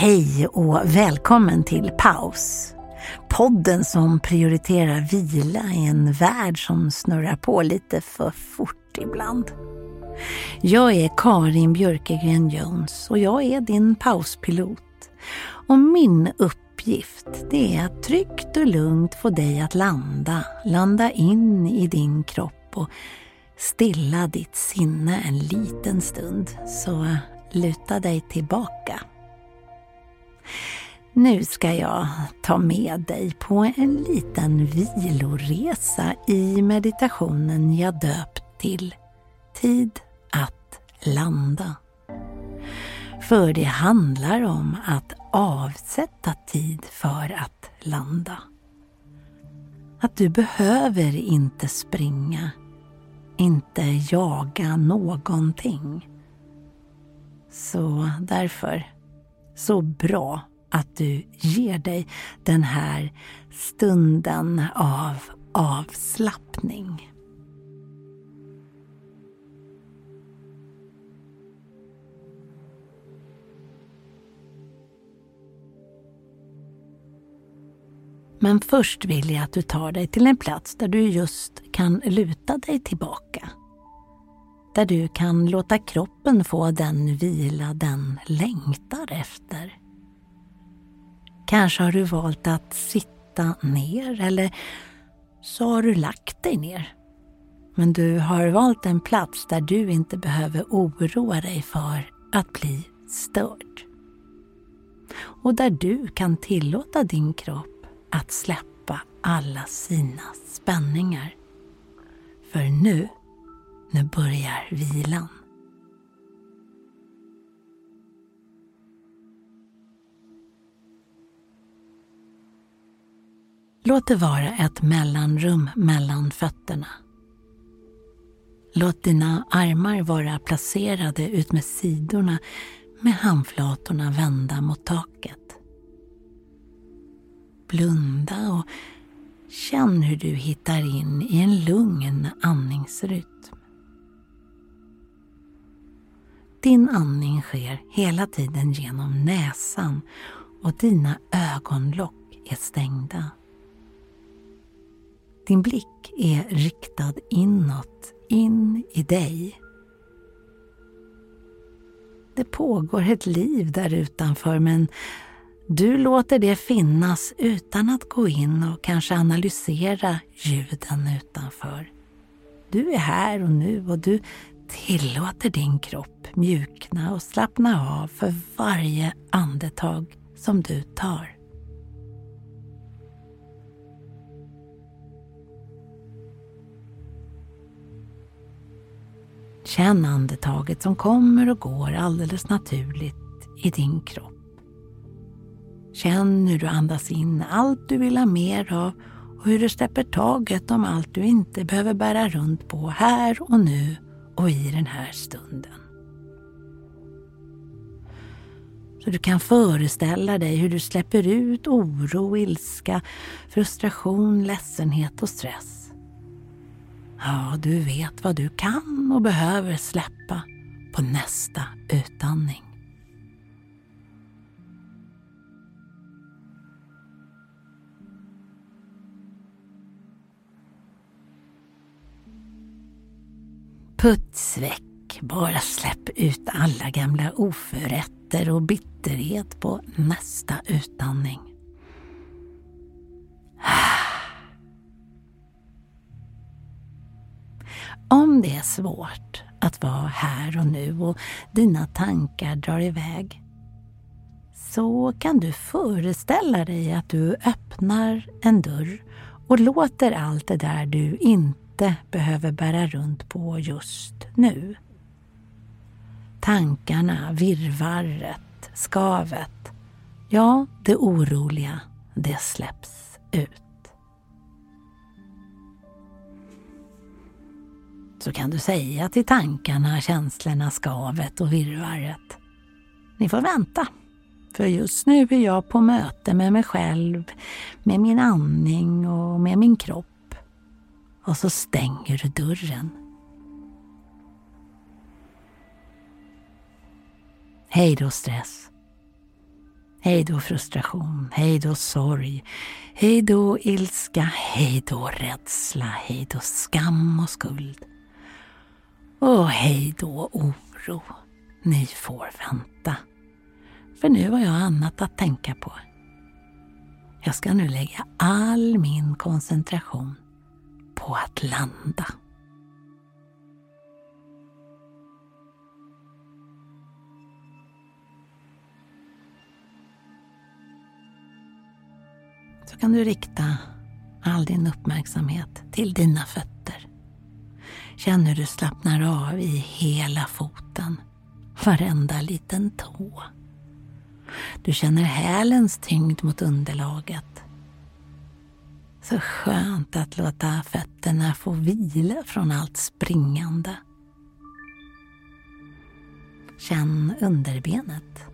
Hej och välkommen till Paus. Podden som prioriterar vila i en värld som snurrar på lite för fort ibland. Jag är Karin Björkegren Jones och jag är din pauspilot. Och min uppgift det är att tryggt och lugnt få dig att landa, landa in i din kropp och stilla ditt sinne en liten stund. Så luta dig tillbaka. Nu ska jag ta med dig på en liten viloresa i meditationen jag döpt till Tid att landa. För det handlar om att avsätta tid för att landa. Att du behöver inte springa, inte jaga någonting. Så därför, så bra att du ger dig den här stunden av avslappning. Men först vill jag att du tar dig till en plats där du just kan luta dig tillbaka. Där du kan låta kroppen få den vila den längtar efter. Kanske har du valt att sitta ner eller så har du lagt dig ner. Men du har valt en plats där du inte behöver oroa dig för att bli störd. Och där du kan tillåta din kropp att släppa alla sina spänningar. För nu, nu börjar vilan. Låt det vara ett mellanrum mellan fötterna. Låt dina armar vara placerade ut med sidorna med handflatorna vända mot taket. Blunda och känn hur du hittar in i en lugn andningsrytm. Din andning sker hela tiden genom näsan och dina ögonlock är stängda. Din blick är riktad inåt, in i dig. Det pågår ett liv där utanför men du låter det finnas utan att gå in och kanske analysera ljuden utanför. Du är här och nu och du tillåter din kropp mjukna och slappna av för varje andetag som du tar. Känn andetaget som kommer och går alldeles naturligt i din kropp. Känn hur du andas in allt du vill ha mer av och hur du släpper taget om allt du inte behöver bära runt på här och nu och i den här stunden. Och du kan föreställa dig hur du släpper ut oro, ilska, frustration, ledsenhet och stress. Ja, du vet vad du kan och behöver släppa på nästa utandning. Puts väck, bara släpp ut alla gamla oförrätter och bitterhet på nästa utandning. Om det är svårt att vara här och nu och dina tankar drar iväg så kan du föreställa dig att du öppnar en dörr och låter allt det där du inte behöver bära runt på just nu. Tankarna, virrvarret, skavet, ja, det oroliga, det släpps ut. så kan du säga till tankarna, känslorna, skavet och virrvarret. Ni får vänta, för just nu är jag på möte med mig själv, med min andning och med min kropp. Och så stänger du dörren. Hej då stress. Hej då frustration, hej då sorg, hej då ilska, hej då rädsla, hej då skam och skuld. Och hej då oro. Ni får vänta. För nu har jag annat att tänka på. Jag ska nu lägga all min koncentration på att landa. Kan du rikta all din uppmärksamhet till dina fötter. Känn hur du slappnar av i hela foten, varenda liten tå. Du känner hälens tyngd mot underlaget. Så skönt att låta fötterna få vila från allt springande. Känn underbenet.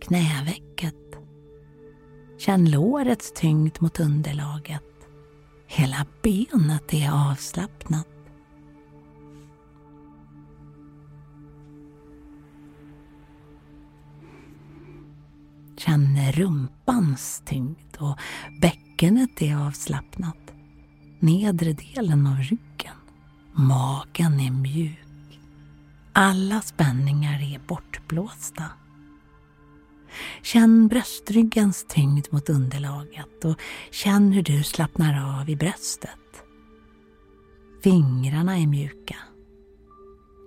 Knävecket. Känn lårets tyngd mot underlaget. Hela benet är avslappnat. Känn rumpans tyngd och bäckenet är avslappnat. Nedre delen av ryggen. Magen är mjuk. Alla spänningar är bortblåsta. Känn bröstryggens tyngd mot underlaget och känn hur du slappnar av i bröstet. Fingrarna är mjuka.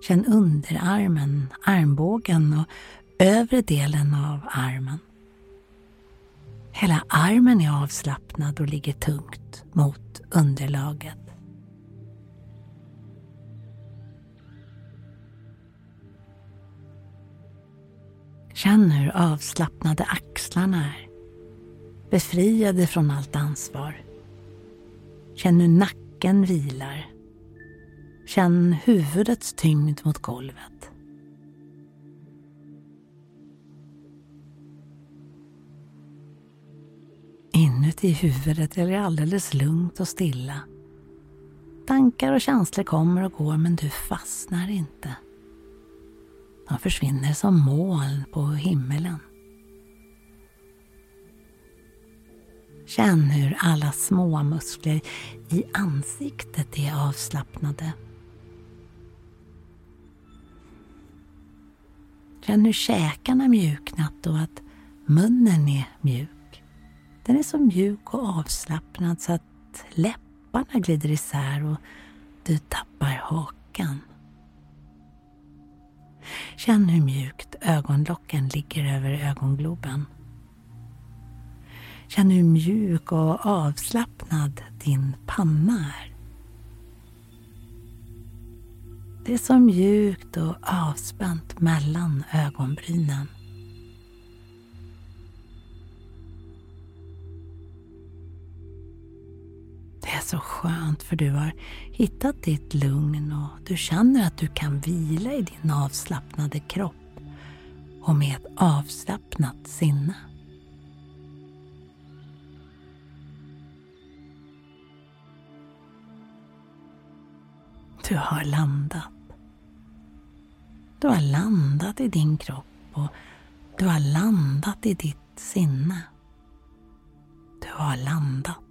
Känn underarmen, armbågen och övre delen av armen. Hela armen är avslappnad och ligger tungt mot underlaget. Känn hur avslappnade axlarna är. Befriade från allt ansvar. Känn hur nacken vilar. Känn huvudets tyngd mot golvet. Inuti huvudet är det alldeles lugnt och stilla. Tankar och känslor kommer och går men du fastnar inte. De försvinner som moln på himmelen. Känn hur alla små muskler i ansiktet är avslappnade. Känn hur käkarna mjuknat och att munnen är mjuk. Den är så mjuk och avslappnad så att läpparna glider isär och du tappar hakan. Känn hur mjukt ögonlocken ligger över ögongloben. Känn hur mjuk och avslappnad din panna är. Det är så mjukt och avspänt mellan ögonbrynen. så skönt för du har hittat ditt lugn och du känner att du kan vila i din avslappnade kropp och med ett avslappnat sinne. Du har landat. Du har landat i din kropp och du har landat i ditt sinne. Du har landat.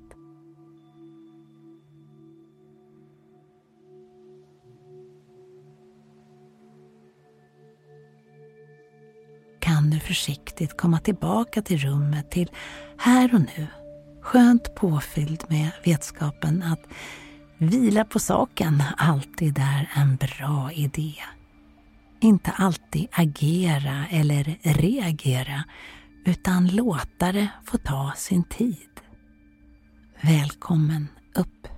Kan du försiktigt komma tillbaka till rummet, till här och nu. Skönt påfylld med vetskapen att vila på saken alltid är en bra idé. Inte alltid agera eller reagera, utan låta det få ta sin tid. Välkommen upp.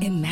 Imagine